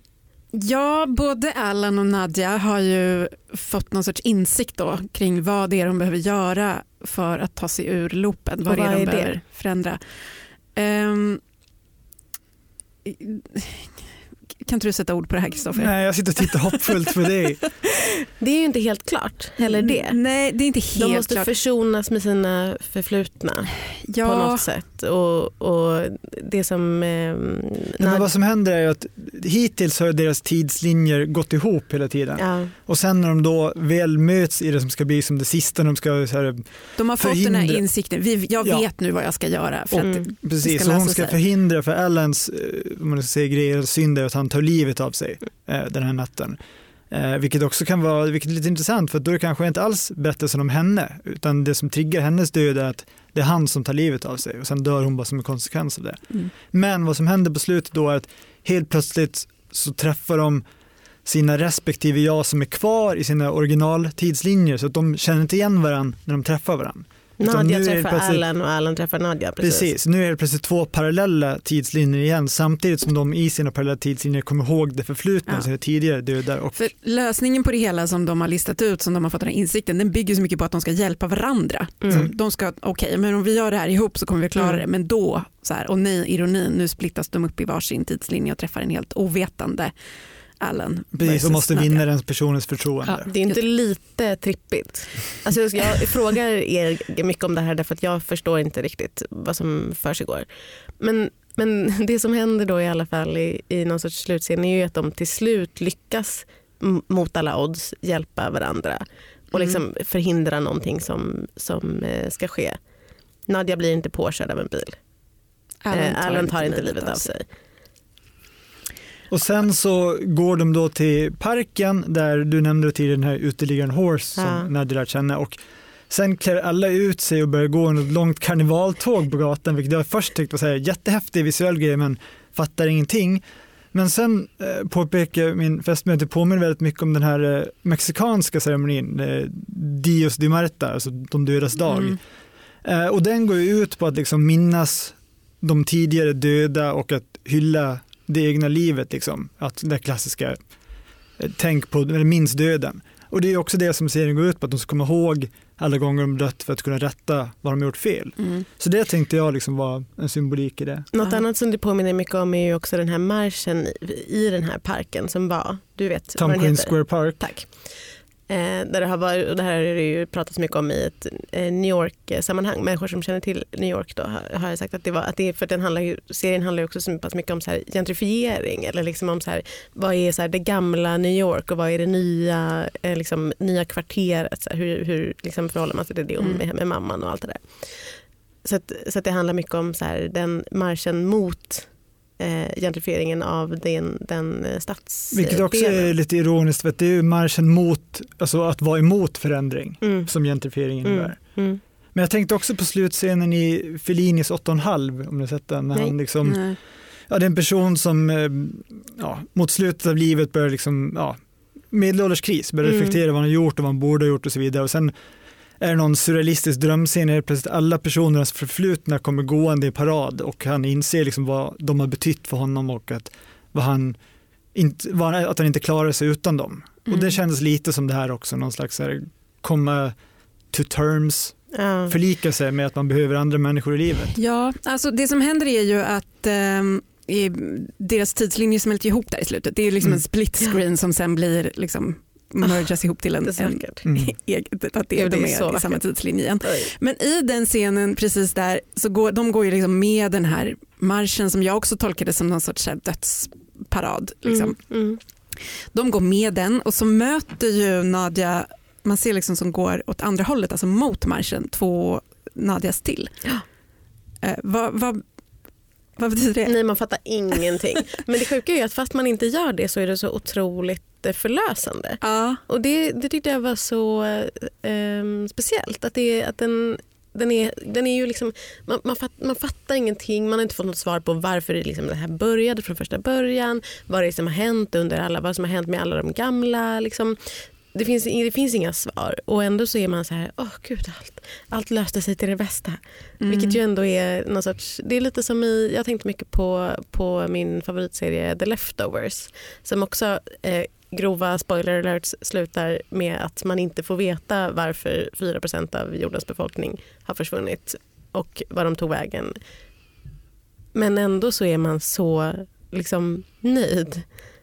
Speaker 2: ja, både Alan och Nadja har ju fått någon sorts insikt då kring vad det är de behöver göra för att ta sig ur loopen. Vad,
Speaker 1: Och
Speaker 2: det är
Speaker 1: vad
Speaker 2: de
Speaker 1: är det?
Speaker 2: behöver förändra. Ehm, kan inte du sätta ord på det här Kristoffer?
Speaker 3: Nej, jag sitter och tittar hoppfullt på dig.
Speaker 1: Det är ju inte helt klart heller det.
Speaker 2: Nej, det är inte helt
Speaker 1: De måste
Speaker 2: klart.
Speaker 1: försonas med sina förflutna på
Speaker 2: ja,
Speaker 1: något sätt. Och, och det som... Eh,
Speaker 3: Nej,
Speaker 1: Nad-
Speaker 3: men vad som händer är ju att hittills har deras tidslinjer gått ihop hela tiden.
Speaker 1: ja,
Speaker 3: Och sen när de då väl möts i det som ska bli som det sista, de ska så här,
Speaker 2: de har fått den här
Speaker 3: förhindra-
Speaker 2: insikten. Vi, jag
Speaker 3: Ja.
Speaker 2: vet nu vad jag ska göra. För
Speaker 1: Mm.
Speaker 2: att,
Speaker 3: Precis,
Speaker 2: ska
Speaker 3: så hon ska
Speaker 2: sig.
Speaker 3: förhindra för Allans eh, om man ska säga, grejer, synd är att han tar livet av sig eh, den här natten. Eh, vilket också kan vara vilket är lite intressant för då är det kanske inte alls berättelsen om henne utan det som triggar hennes död är att det är han som tar livet av sig och sen dör hon bara som en konsekvens av det.
Speaker 2: Mm.
Speaker 3: Men vad som händer på slutet då är att helt plötsligt så träffar de sina respektive jag som är kvar i sina originaltidslinjer så att de känner inte igen varandra när de träffar varandra.
Speaker 1: Nadja träffar
Speaker 3: plötsligt-
Speaker 1: Alan och Alan träffar Nadja. Precis.
Speaker 3: Precis, nu är det plötsligt två parallella tidslinjer igen samtidigt som de i sina parallella tidslinjer kommer ihåg det förflutna,
Speaker 2: Ja.
Speaker 3: sina tidigare dödar. Och,
Speaker 2: för lösningen på det hela som de har listat ut, som de har fått den här insikten, den bygger så mycket på att de ska hjälpa varandra.
Speaker 1: Mm.
Speaker 2: De ska, okej, men om vi gör det här ihop så kommer vi klara
Speaker 1: Mm.
Speaker 2: det. Men då, så här, och nej, ironin, nu splittas de upp i varsin tidslinje och träffar en helt ovetande Alan.
Speaker 3: precis, och måste vinna den personens förtroende.
Speaker 1: Det är inte lite trippigt. Alltså jag- frågar er mycket om det här därför att jag förstår inte riktigt vad som försiggår. Men, men det som händer då i alla fall i, i någon sorts slutscen är ju att de till slut lyckas mot alla odds hjälpa varandra och
Speaker 2: Mm.
Speaker 1: liksom förhindra någonting som, som eh, ska ske. Nadja blir inte påkörd av en bil. Eh, Alan tar inte livet av sig.
Speaker 3: Och sen så går de då till parken där du nämnde tidigare den här uteliggaren Horse som
Speaker 1: Ja.
Speaker 3: Nadia lärt känna och sen klär alla ut sig och börjar gå ett långt karnevaltåg på gatan vilket jag först tyckte var så här jättehäftig visuell grej men fattar ingenting. Men sen eh, påpekar min fästmö att det påminner väldigt mycket om den här eh, mexikanska ceremonin, eh, Dios de Marta, alltså de dödas dag.
Speaker 2: Mm.
Speaker 3: Eh, och den går ut på att liksom minnas de tidigare döda och att hylla det egna livet. Liksom. Att det klassiska, eh, tänk på, eller minns döden. Och det är också det som serien går ut på, att de ska komma ihåg alla gånger de dött för att kunna rätta vad de har gjort fel.
Speaker 2: Mm.
Speaker 3: Så det tänkte jag liksom var en symbolik i det.
Speaker 1: Något
Speaker 2: Ja.
Speaker 1: annat som det påminner mycket om är ju också den här marschen i, i den här parken som var, du vet
Speaker 3: Tom
Speaker 1: vad den
Speaker 3: Queen
Speaker 1: heter?
Speaker 3: Square Park.
Speaker 1: Tack. Eh, där det, har varit, och det här har det ju pratats mycket om i ett eh, New York-sammanhang. Människor som känner till New York då, har, har sagt att det var, att det, är- för den handlar ju, serien handlar ju också så pass mycket om så här gentrifiering eller liksom om så här, vad är så här det gamla New York och vad är det nya, eh, liksom, nya kvarteret. Så här, hur hur liksom förhåller man sig till det
Speaker 2: Mm.
Speaker 1: med, med mamman och allt det där. Så, att, så att det handlar mycket om så här, den marschen mot eh, gentrifieringen av den, den eh, stadsdelen.
Speaker 3: Vilket också är lite ironiskt för att det är ju marschen mot, alltså att vara emot förändring
Speaker 1: mm.
Speaker 3: som gentrifiering innebär.
Speaker 1: Mm. Mm.
Speaker 3: Men jag tänkte också på slutscenen i Fellinis 8,5 om ni har sett den. När
Speaker 1: Nej.
Speaker 3: han liksom,
Speaker 2: Nej.
Speaker 3: ja, det är en person som eh, ja, mot slutet av livet börjar liksom, ja, medelålderskris, börjar
Speaker 1: Mm.
Speaker 3: reflektera vad han har gjort och vad han borde ha gjort och så vidare. Och sen är det någon surrealistisk drömscen där plötsligt alla personernas förflutna kommer gående i parad och han inser liksom vad de har betytt för honom och att, vad han, inte, vad, att han inte klarar sig utan dem. Och
Speaker 2: Mm.
Speaker 3: det kändes lite som det här också, någon slags här, komma to terms,
Speaker 1: Ja.
Speaker 3: förlika sig med att man behöver andra människor i livet.
Speaker 2: Ja, alltså det som händer är ju att i deras tidslinjer smälter ihop där i slutet. Det är liksom
Speaker 3: Mm.
Speaker 2: en split screen som sen blir liksom mergas ihop till en,
Speaker 1: Det
Speaker 2: en.
Speaker 3: Mm.
Speaker 2: egen, att det,
Speaker 1: Ja, det
Speaker 2: de
Speaker 1: är
Speaker 2: är,
Speaker 1: så
Speaker 2: i samma tidslinje igen. Men i den scenen precis där så går de går ju liksom med den här marschen som jag också tolkade som någon sorts dödsparad. Liksom.
Speaker 1: Mm. Mm.
Speaker 2: De går med den och så möter ju Nadja, man ser liksom som går åt andra hållet, alltså mot marschen, två Nadjas till. Eh, vad, vad, vad betyder det?
Speaker 1: Nej, man fattar ingenting. Men det sjuka är att fast man inte gör det så är det så otroligt jätteförlösande.
Speaker 2: Ja.
Speaker 1: Och det, det tyckte jag var så ehm, speciellt. Att, det, att den, den, är, den är ju liksom, man, man, fatt, man fattar ingenting, man har inte fått något svar på varför det, liksom det här började från första början, vad det är som har hänt under alla, vad som har hänt med alla de gamla. Liksom. Det, finns, det finns inga svar och ändå så är man så här, åh gud allt, allt löste sig till det bästa.
Speaker 2: Mm.
Speaker 1: Vilket ju ändå är någon sorts, det är lite som i, jag tänkte mycket på, på min favoritserie The Leftovers som också eh, grova spoiler alerts slutar med att man inte får veta varför 4% av jordens befolkning har försvunnit och var de tog vägen. Men ändå så är man så liksom nöjd.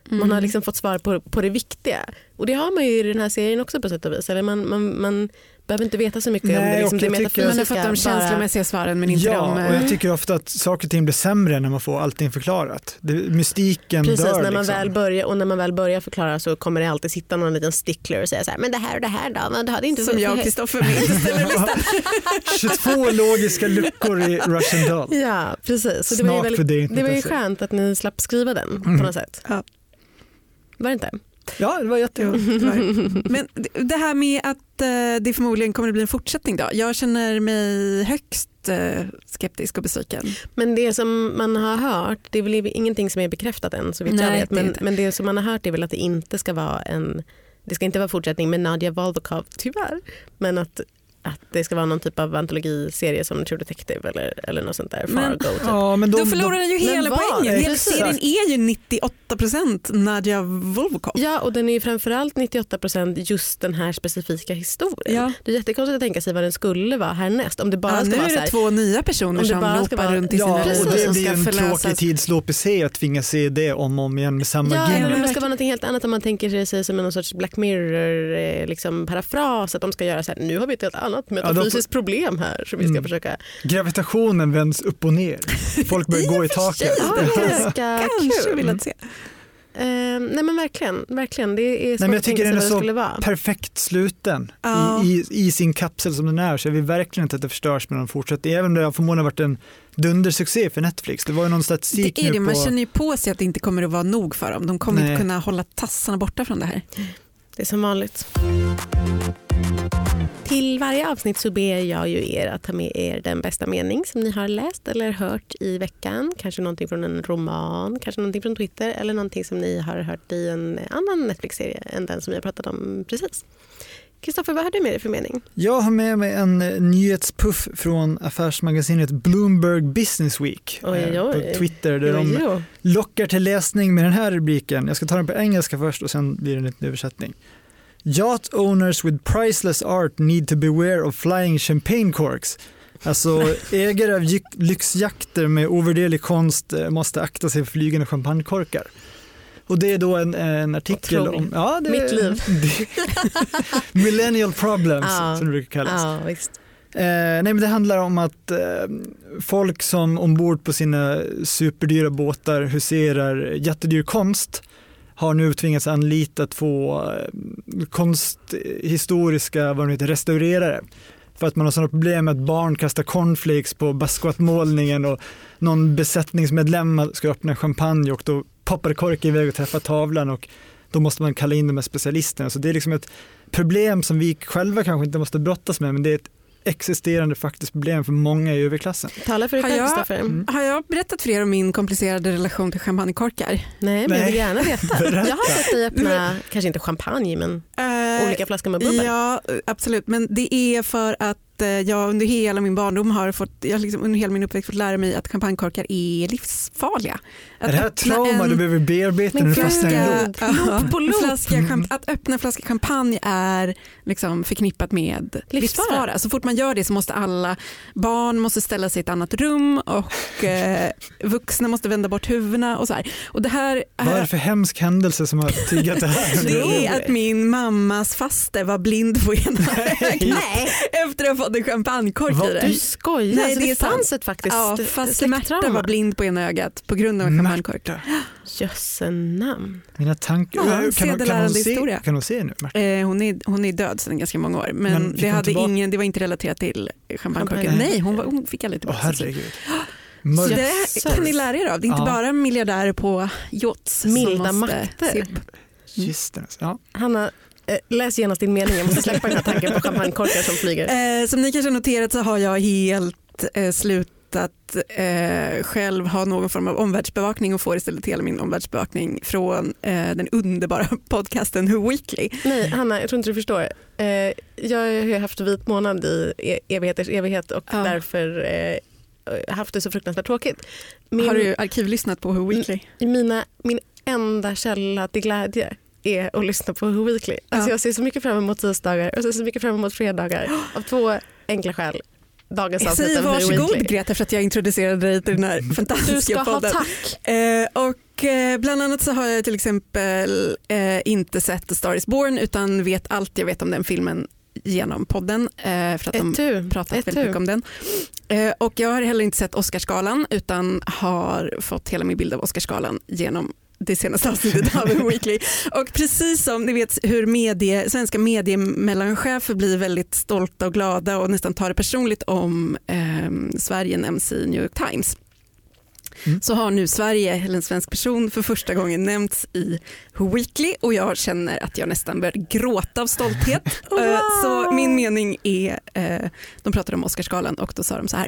Speaker 1: Man
Speaker 2: Mm.
Speaker 1: har liksom fått svar på, på det viktiga. Och det har man ju i den här serien också på sätt och vis. Eller man, man, man behöver inte veta så mycket om
Speaker 3: Nej,
Speaker 1: det, liksom, det
Speaker 3: tycker-
Speaker 2: Man har
Speaker 1: metafysiska.
Speaker 2: fått de
Speaker 1: bara-
Speaker 2: känslomässiga svaren men inte
Speaker 3: ja,
Speaker 2: de...
Speaker 3: och
Speaker 2: eh,
Speaker 3: jag tycker ofta att saker och ting blir sämre när man får allting förklarat. Det, mystiken
Speaker 1: Precis,
Speaker 3: dör
Speaker 1: när man
Speaker 3: liksom.
Speaker 1: väl börjar, och när man väl börjar förklara så kommer det alltid sitta någon liten stickler och säga så här, men det här och det här då? Men det hade inte
Speaker 2: som jag och Kristoffer listan.
Speaker 3: 22 logiska luckor i Russian Doll.
Speaker 1: Ja, precis. Så det var ju,
Speaker 3: Snart för
Speaker 1: väldigt,
Speaker 3: det
Speaker 1: det var ju skönt att ni slapp skriva den
Speaker 3: Mm.
Speaker 1: på något sätt.
Speaker 2: Ja.
Speaker 1: Var det inte?
Speaker 3: Ja, det var jätteroligt.
Speaker 2: det det. Men det- det här med att eh, det förmodligen kommer att bli en fortsättning då. Jag känner mig högst eh, skeptisk och besviken.
Speaker 1: Men det som man har hört, det är väl ingenting som är bekräftat än så vitt jag
Speaker 2: Nej,
Speaker 1: vet.
Speaker 2: det är
Speaker 1: Men,
Speaker 2: inte.
Speaker 1: men det som man har hört är väl att det inte ska vara en det ska inte vara fortsättning med Nadia Volkov, tyvärr. Men att, att det ska vara någon typ av antologiserie som True Detective eller, eller något sånt där.
Speaker 2: Men-
Speaker 1: Fargo typ.
Speaker 3: Ja, men då,
Speaker 2: Då förlorar den ju hela poängen. Hela serien är ju 98% Nadja Volkov.
Speaker 1: Ja, och den är ju framförallt 98% just den här specifika historien.
Speaker 2: Ja.
Speaker 1: Det är jättekonstigt att tänka sig vad den skulle vara härnäst. Om det bara
Speaker 2: Ja,
Speaker 1: ska
Speaker 2: nu
Speaker 1: vara
Speaker 2: är det
Speaker 1: här,
Speaker 2: två nya personer som
Speaker 1: bara ska
Speaker 2: lopar
Speaker 1: vara-
Speaker 2: runt i sina
Speaker 3: Ja,
Speaker 2: liv
Speaker 3: och det blir
Speaker 2: ska
Speaker 3: en
Speaker 2: förlösas.
Speaker 3: tråkig tidsloop i sig att tvingas se det om och om igen med samma
Speaker 1: Ja,
Speaker 3: gimmick.
Speaker 1: det ska vara något helt annat om man tänker sig som en sorts Black Mirror eh, liksom parafras. Att de ska göra så här, nu har vi ett helt annat metafysiskt problem här som vi ska
Speaker 3: Mm.
Speaker 1: försöka...
Speaker 3: Gravitationen vänds upp och ner. Folk börjar gå i taket.
Speaker 1: Ja, det är ganska
Speaker 2: Kanske
Speaker 1: kul.
Speaker 2: vill att se.
Speaker 1: Eh, nej men verkligen, verkligen. Det är svårt
Speaker 3: men jag
Speaker 1: att tänka
Speaker 3: tycker
Speaker 1: sig vad det skulle vara.
Speaker 3: Perfekt sluten
Speaker 2: Ja.
Speaker 3: I, i, i sin kapsel som den är så jag vill verkligen inte att det förstörs med någon fortsättning. Även om det har förmodligen varit en dundersuccé för Netflix. Det var ju någon statistik
Speaker 2: Det är det,
Speaker 3: nu
Speaker 2: man
Speaker 3: på...
Speaker 2: känner ju på sig att det inte kommer att vara nog för dem. De kommer
Speaker 3: Nej.
Speaker 2: inte kunna hålla tassarna borta från det här.
Speaker 1: Det är som vanligt. Till varje avsnitt så ber jag ju er att ta med er den bästa mening som ni har läst eller hört i veckan. Kanske någonting från en roman, kanske någonting från Twitter eller någonting som ni har hört i en annan Netflix-serie än den som jag pratat om precis. Kristoffer, vad har du med dig för mening?
Speaker 3: Jag har med mig en eh, nyhetspuff från affärsmagasinet Bloomberg Business Week
Speaker 1: Oj,
Speaker 3: eh,
Speaker 1: oj.
Speaker 3: på Twitter där de
Speaker 1: Jo, jo.
Speaker 3: lockar till läsning med den här rubriken. Jag ska ta den på engelska först och sen blir det en liten översättning. Yacht owners with priceless art need to beware of flying champagne corks. Alltså ägare av lyxjakter med ovärderlig konst eh, måste akta sig för flygande champagnekorkar. Och det är då en, en artikel
Speaker 1: Otroligt.
Speaker 3: om ja, det,
Speaker 1: Mitt liv.
Speaker 3: millennial problems
Speaker 1: Ja.
Speaker 3: som det brukar kallas.
Speaker 1: Ja.
Speaker 3: Eh, nej, men det handlar om att eh, folk som ombord på sina superdyra båtar huserar jättedyr konst har nu tvingats anlita två eh, konsthistoriska vad de heter, restaurerare. För att man har sådana problem med att barn kastar cornflakes på Basquiat-målningen och någon besättningsmedlem ska öppna champagne och då poppar korken iväg och träffar tavlan och då måste man kalla in de här specialisterna. Så det är liksom ett problem som vi själva kanske inte måste brottas med men det är ett existerande faktiskt problem för många i överklassen.
Speaker 1: Tala för dig
Speaker 2: Har jag-.
Speaker 3: Mm.
Speaker 2: Har jag berättat för er om min komplicerade relation till champagnekorkar?
Speaker 1: Nej, men jag
Speaker 3: Nej.
Speaker 1: vill gärna veta.
Speaker 3: Berätta.
Speaker 1: Jag har sett dig öppna, kanske inte champagne, men
Speaker 2: Eh,
Speaker 1: olika flaskor med bubbel.
Speaker 2: Ja, absolut. Men det är för att eh, jag under hela min barndom har fått, jag liksom under hela min uppväxt fått lära mig att champagnekorkar är livsfarliga. Att
Speaker 3: är det här
Speaker 2: öppna
Speaker 3: trauma
Speaker 2: en
Speaker 3: du behöver bearbeta när du fastnar i loop?
Speaker 2: ja,
Speaker 1: på loop.
Speaker 2: flaska,
Speaker 3: Mm.
Speaker 2: att öppna en flaska champagne är liksom förknippat med livsfara.
Speaker 1: Livsfara.
Speaker 2: Så fort man gör det så måste alla barn måste ställa sig i ett annat rum och eh, vuxna måste vända bort huvudena och så här. Och det här
Speaker 3: Vad är det för hemsk händelse som har triggat det här?
Speaker 2: det är att min mammas faster var blind på ena ögat efter att ha fått en champagnekork
Speaker 3: Vad?
Speaker 2: i det.
Speaker 1: Du skojar,
Speaker 2: Nej,
Speaker 1: alltså,
Speaker 2: det
Speaker 1: det,
Speaker 2: är sant.
Speaker 1: fanns ett faktiskt
Speaker 2: Ja,
Speaker 1: ett
Speaker 2: fast Märta
Speaker 1: släkttrauma.
Speaker 2: var blind på ena ögat på grund av en champagnekork.
Speaker 3: Märta,
Speaker 1: Jösse namn.
Speaker 3: mina tankar.
Speaker 2: Ja,
Speaker 3: kan, hon, kan, hon se,
Speaker 2: historia.
Speaker 3: kan hon se nu?
Speaker 2: Eh, hon, är, hon är död sedan ganska många år men,
Speaker 3: Men
Speaker 2: det, hade
Speaker 3: tillbaka-
Speaker 2: ingen, det var inte relaterat till champagnekorken.
Speaker 1: Champagne.
Speaker 2: Nej, hon, var, hon fick aldrig
Speaker 3: Åh
Speaker 2: tillbaka sin
Speaker 3: herregud.
Speaker 2: Så det
Speaker 1: Jösses.
Speaker 2: kan ni lära er av. Det är inte
Speaker 3: Ja.
Speaker 2: bara miljardärer på yachts
Speaker 1: Milda
Speaker 2: som måste
Speaker 1: makter.
Speaker 2: se
Speaker 3: Just det. Ja.
Speaker 1: Hanna, eh, läs genast din mening. Jag måste släppa den här tanken på champagnekorkar som flyger.
Speaker 2: Eh, som ni kanske har noterat så har jag helt eh, slutat eh, själv ha någon form av omvärldsbevakning och får istället hela min omvärldsbevakning från eh, den underbara podcasten Who Weekly.
Speaker 1: Nej, Hanna, jag tror inte du förstår. Eh, jag har haft vit månad i e- evigheters evighet och
Speaker 2: Ja.
Speaker 1: därför eh, haft det så fruktansvärt tråkigt. Min,
Speaker 2: Har du arkivlyssnat på Who Weekly?
Speaker 1: i mina, min enda källa till glädje är att lyssna på Who Weekly. Alltså
Speaker 2: Ja.
Speaker 1: Jag ser så mycket fram emot tisdagar och så, så mycket fram emot fredagar av två enkla skäl. Dagens avsnitt Who
Speaker 2: varsågod
Speaker 1: Weekly.
Speaker 2: Greta för att jag introducerade dig till den här fantastiska
Speaker 1: Du ska ha
Speaker 2: podden.
Speaker 1: tack.
Speaker 2: Eh, och eh, bland annat så har jag till exempel eh, inte sett The Star is Born utan vet allt jag vet om den filmen genom podden eh, för att de
Speaker 1: Ett tu.
Speaker 2: pratat
Speaker 1: Ett
Speaker 2: väldigt mycket om den. Eh, och jag har heller inte sett Oscarsgalan utan har fått hela min bild av Oscarsgalan genom det senaste avsnittet av Weekly. Och precis som ni vet hur medie, svenska mediemellanchefer blir väldigt stolta och glada och nästan tar det personligt om eh, Sverige nämns i New York Times.
Speaker 3: Mm.
Speaker 2: Så har nu Sverige, eller en svensk person, för första gången nämnts i Who Weekly och jag känner att jag nästan börjar gråta av stolthet. Eh, Så min mening är, eh, de pratade om Oscarsgalan och då sa de så här.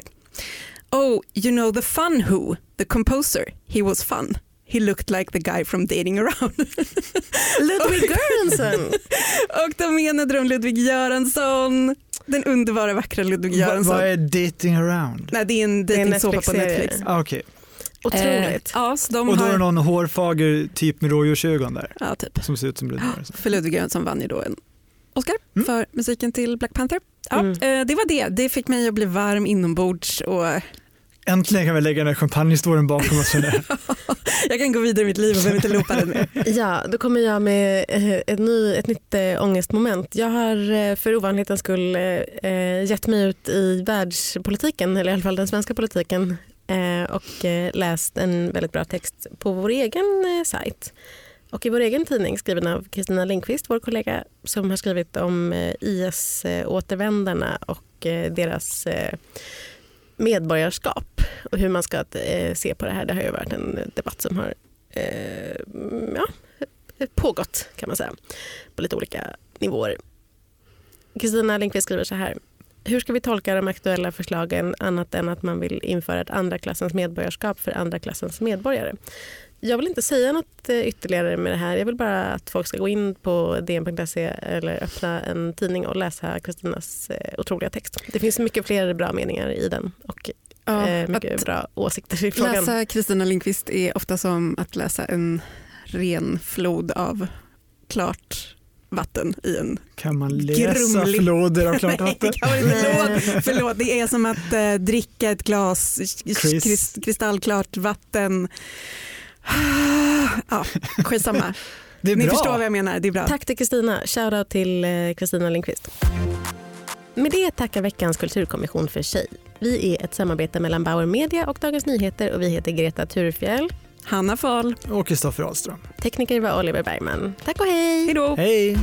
Speaker 2: Oh, you know the fun who, the composer, he was fun. He looked like the guy from dating around.
Speaker 1: Ludwig Göransson.
Speaker 2: och då menade de Ludvig Göransson, den underbara vackra Ludvig Göransson.
Speaker 3: vad är dating around?
Speaker 2: Nej, det är en
Speaker 1: är
Speaker 2: dejtingsåpa på. Netflix.
Speaker 3: Ah, Okej.
Speaker 1: Otroligt.
Speaker 2: Eh, ja, så de
Speaker 3: Och då är
Speaker 2: har,
Speaker 3: det någon hårfager typ med rådjursögon där
Speaker 2: ja, typ.
Speaker 3: som ser ut som Ludvig Göransson.
Speaker 2: För Ludvig Göransson vann ju då en Oscar
Speaker 3: Mm.
Speaker 2: för musiken till Black Panther. Ja,
Speaker 1: Mm.
Speaker 2: eh, det var det. Det fick mig att bli varm inombords och
Speaker 3: Äntligen kan vi lägga den här champagnehistorien bakom oss. jag.
Speaker 2: jag kan gå vidare i mitt liv och behöver inte loopa den mer.
Speaker 1: Ja, då kommer jag med eh, ett, ny, ett nytt äh, ångestmoment. Jag har eh, för ovanlighetens skull äh, gett mig ut i världspolitiken, eller i alla fall den svenska politiken eh, och eh, läst en väldigt bra text på vår egen eh, sajt. Och i vår egen tidning skriven av Kristina Lindqvist, vår kollega, som har skrivit om eh, IS-återvändarna och eh, deras eh, medborgarskap och hur man ska eh, se på det här. Det har ju varit en debatt som har eh, ja, pågått kan man säga på lite olika nivåer. Kristina Lindqvist skriver så här. Hur ska vi tolka de aktuella förslagen annat än att man vill införa ett andra klassens medborgarskap för andra klassens medborgare? Jag vill inte säga något eh, ytterligare med det här. Jag vill bara att folk ska gå in på dn.se eller öppna en tidning och läsa Kristinas eh, otroliga text. Det finns mycket fler bra meningar i den och
Speaker 2: Ja,
Speaker 1: eh, mycket
Speaker 2: att
Speaker 1: bra åsikter i frågan.
Speaker 2: läsa Kristina Lindqvist är ofta som att läsa en ren flod av klart vatten i en
Speaker 3: Kan man läsa
Speaker 2: Grumlig.
Speaker 3: floder av klart
Speaker 2: Nej,
Speaker 3: vatten?
Speaker 2: inte. Förlåt, förlåt, det är som att eh, dricka ett glas
Speaker 3: Chris.
Speaker 2: krist, kristallklart vatten. Ja, skitsamma.
Speaker 3: Det är
Speaker 2: Ni
Speaker 3: bra.
Speaker 2: förstår vad jag menar, det är bra.
Speaker 1: Tack till Kristina. Shoutout till eh, Kristina Lindqvist. Med det tackar veckans kulturkommission för sig. Vi är ett samarbete mellan Bauer Media och Dagens Nyheter och vi heter Greta Thurfjell.
Speaker 2: Hanna Fahl
Speaker 3: och Kristoffer Ahlström.
Speaker 1: Tekniker var Oliver Bergman. Tack och hej!
Speaker 2: Hejdå.
Speaker 3: Hej!